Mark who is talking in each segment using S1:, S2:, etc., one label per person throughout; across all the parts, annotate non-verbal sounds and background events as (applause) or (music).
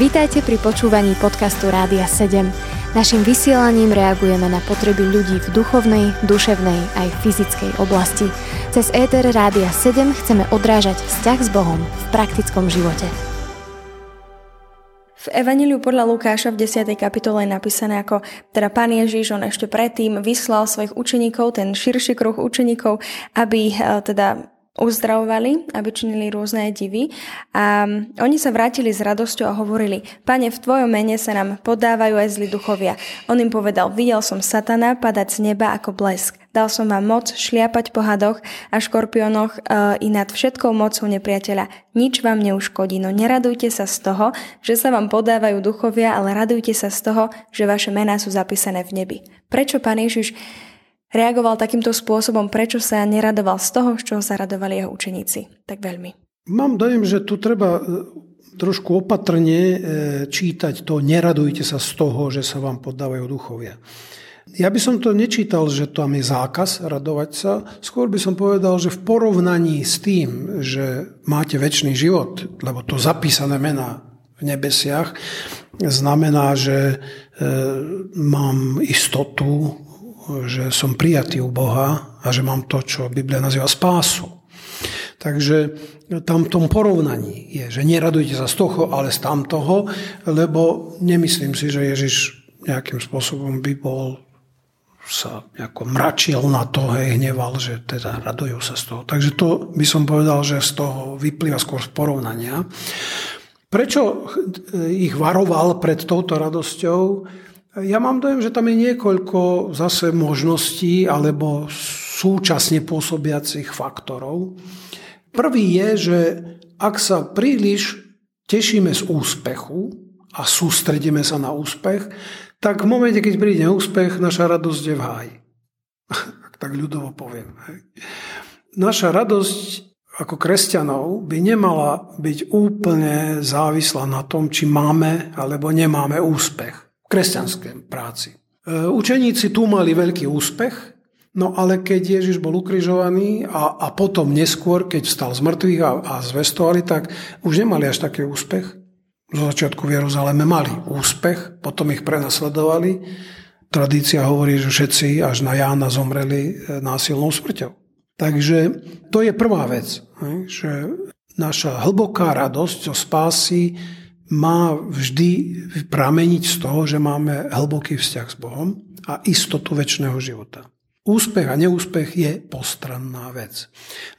S1: Vítajte pri počúvaní podcastu Rádia 7. Naším vysielaním reagujeme na potreby ľudí v duchovnej, duševnej aj fyzickej oblasti. Cez ETR Rádia 7 chceme odrážať vzťah s Bohom v praktickom živote.
S2: V Evangeliu podľa Lukáša v 10. kapitole je napísané, ako teda pán Ježiš, on ešte predtým vyslal svojich učeníkov, ten širší kruh učeníkov, aby eh, teda uzdravovali, aby činili rôzne divy a oni sa vrátili s radosťou a hovorili, pane, v tvojom mene sa nám podávajú aj zlí duchovia. On im povedal, videl som satana padať z neba ako blesk. Dal som vám moc šliapať po hadoch a škorpiónoch e, i nad všetkou mocou nepriateľa. Nič vám neuškodí, no neradujte sa z toho, že sa vám podávajú duchovia, ale radujte sa z toho, že vaše mená sú zapísané v nebi. Prečo pán Ježiš reagoval takýmto spôsobom, prečo sa neradoval z toho, z čoho sa radovali jeho učeníci tak veľmi.
S3: Mám dojem, že tu treba e, trošku opatrne e, čítať to neradujte sa z toho, že sa vám podávajú duchovia. Ja by som to nečítal, že tam je zákaz radovať sa. Skôr by som povedal, že v porovnaní s tým, že máte väčší život, lebo to zapísané mená v nebesiach, znamená, že e, mám istotu, že som prijatý u Boha a že mám to, čo Biblia nazýva spásu. Takže tam v tom porovnaní je, že neradujte sa z toho, ale z tamtoho, lebo nemyslím si, že Ježiš nejakým spôsobom by bol sa ako mračil na to, hej, hneval, že teda radujú sa z toho. Takže to by som povedal, že z toho vyplýva skôr z porovnania. Prečo ich varoval pred touto radosťou? Ja mám dojem, že tam je niekoľko zase možností alebo súčasne pôsobiacich faktorov. Prvý je, že ak sa príliš tešíme z úspechu a sústredíme sa na úspech, tak v momente, keď príde úspech, naša radosť je v háji. (laughs) Ak tak ľudovo poviem. Naša radosť ako kresťanov by nemala byť úplne závislá na tom, či máme alebo nemáme úspech kresťanskej práci. E, učeníci tu mali veľký úspech, no ale keď Ježiš bol ukrižovaný a, a potom neskôr, keď vstal z mŕtvych a, a zvestovali, tak už nemali až taký úspech. Zo začiatku v Jeruzaleme mali úspech, potom ich prenasledovali. Tradícia hovorí, že všetci až na Jána zomreli e, násilnou smrťou. Takže to je prvá vec, že naša hlboká radosť o spásy má vždy prameniť z toho, že máme hlboký vzťah s Bohom a istotu väčšného života. Úspech a neúspech je postranná vec.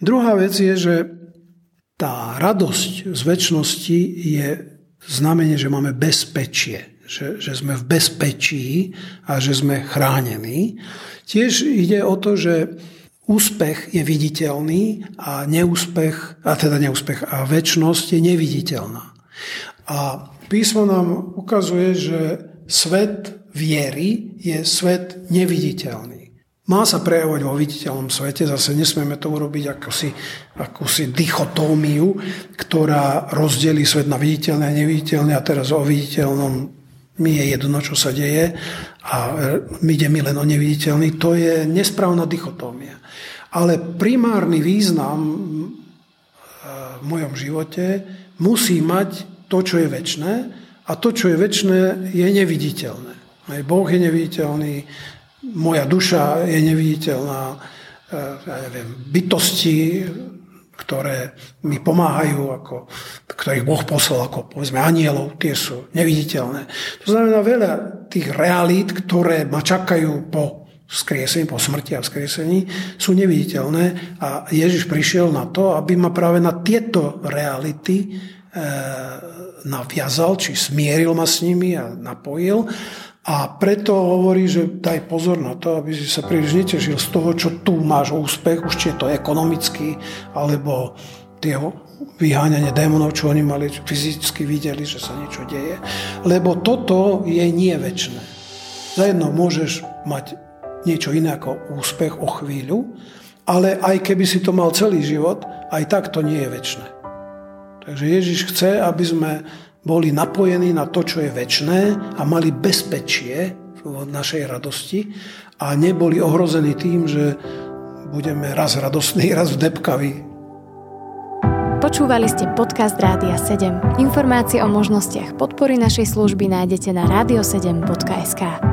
S3: Druhá vec je, že tá radosť z väčšnosti je znamenie, že máme bezpečie, že, že sme v bezpečí a že sme chránení. Tiež ide o to, že úspech je viditeľný a neúspech, a teda neúspech a väčšnosť je neviditeľná. A písmo nám ukazuje, že svet viery je svet neviditeľný. Má sa prejavovať vo viditeľnom svete, zase nesmieme to urobiť akúsi, akúsi dichotómiu, ktorá rozdelí svet na viditeľné a neviditeľné a teraz o viditeľnom mi je jedno, čo sa deje a my ide mi len o neviditeľný. To je nesprávna dichotómia. Ale primárny význam e, v mojom živote musí mať to, čo je väčné a to, čo je väčné, je neviditeľné. Aj Boh je neviditeľný, moja duša je neviditeľná, e, ja neviem, bytosti, ktoré mi pomáhajú, ako, ktorých Boh poslal ako povedzme anielov, tie sú neviditeľné. To znamená veľa tých realít, ktoré ma čakajú po skriesení, po smrti a vzkriesení, sú neviditeľné a Ježiš prišiel na to, aby ma práve na tieto reality naviazal, či smieril ma s nimi a napojil. A preto hovorí, že daj pozor na to, aby si sa príliš netešil z toho, čo tu máš úspech, už či je to ekonomický, alebo tie vyháňanie démonov, čo oni mali, fyzicky videli, že sa niečo deje. Lebo toto je nie väčšie. Zajedno môžeš mať niečo iné ako úspech o chvíľu, ale aj keby si to mal celý život, aj tak to nie je väčšie. Takže Ježiš chce, aby sme boli napojení na to, čo je väčné a mali bezpečie v našej radosti a neboli ohrození tým, že budeme raz radostní, raz vdepkaví
S1: Počúvali ste podcast Rádia 7. Informácie o možnostiach podpory našej služby nájdete na radio7.sk.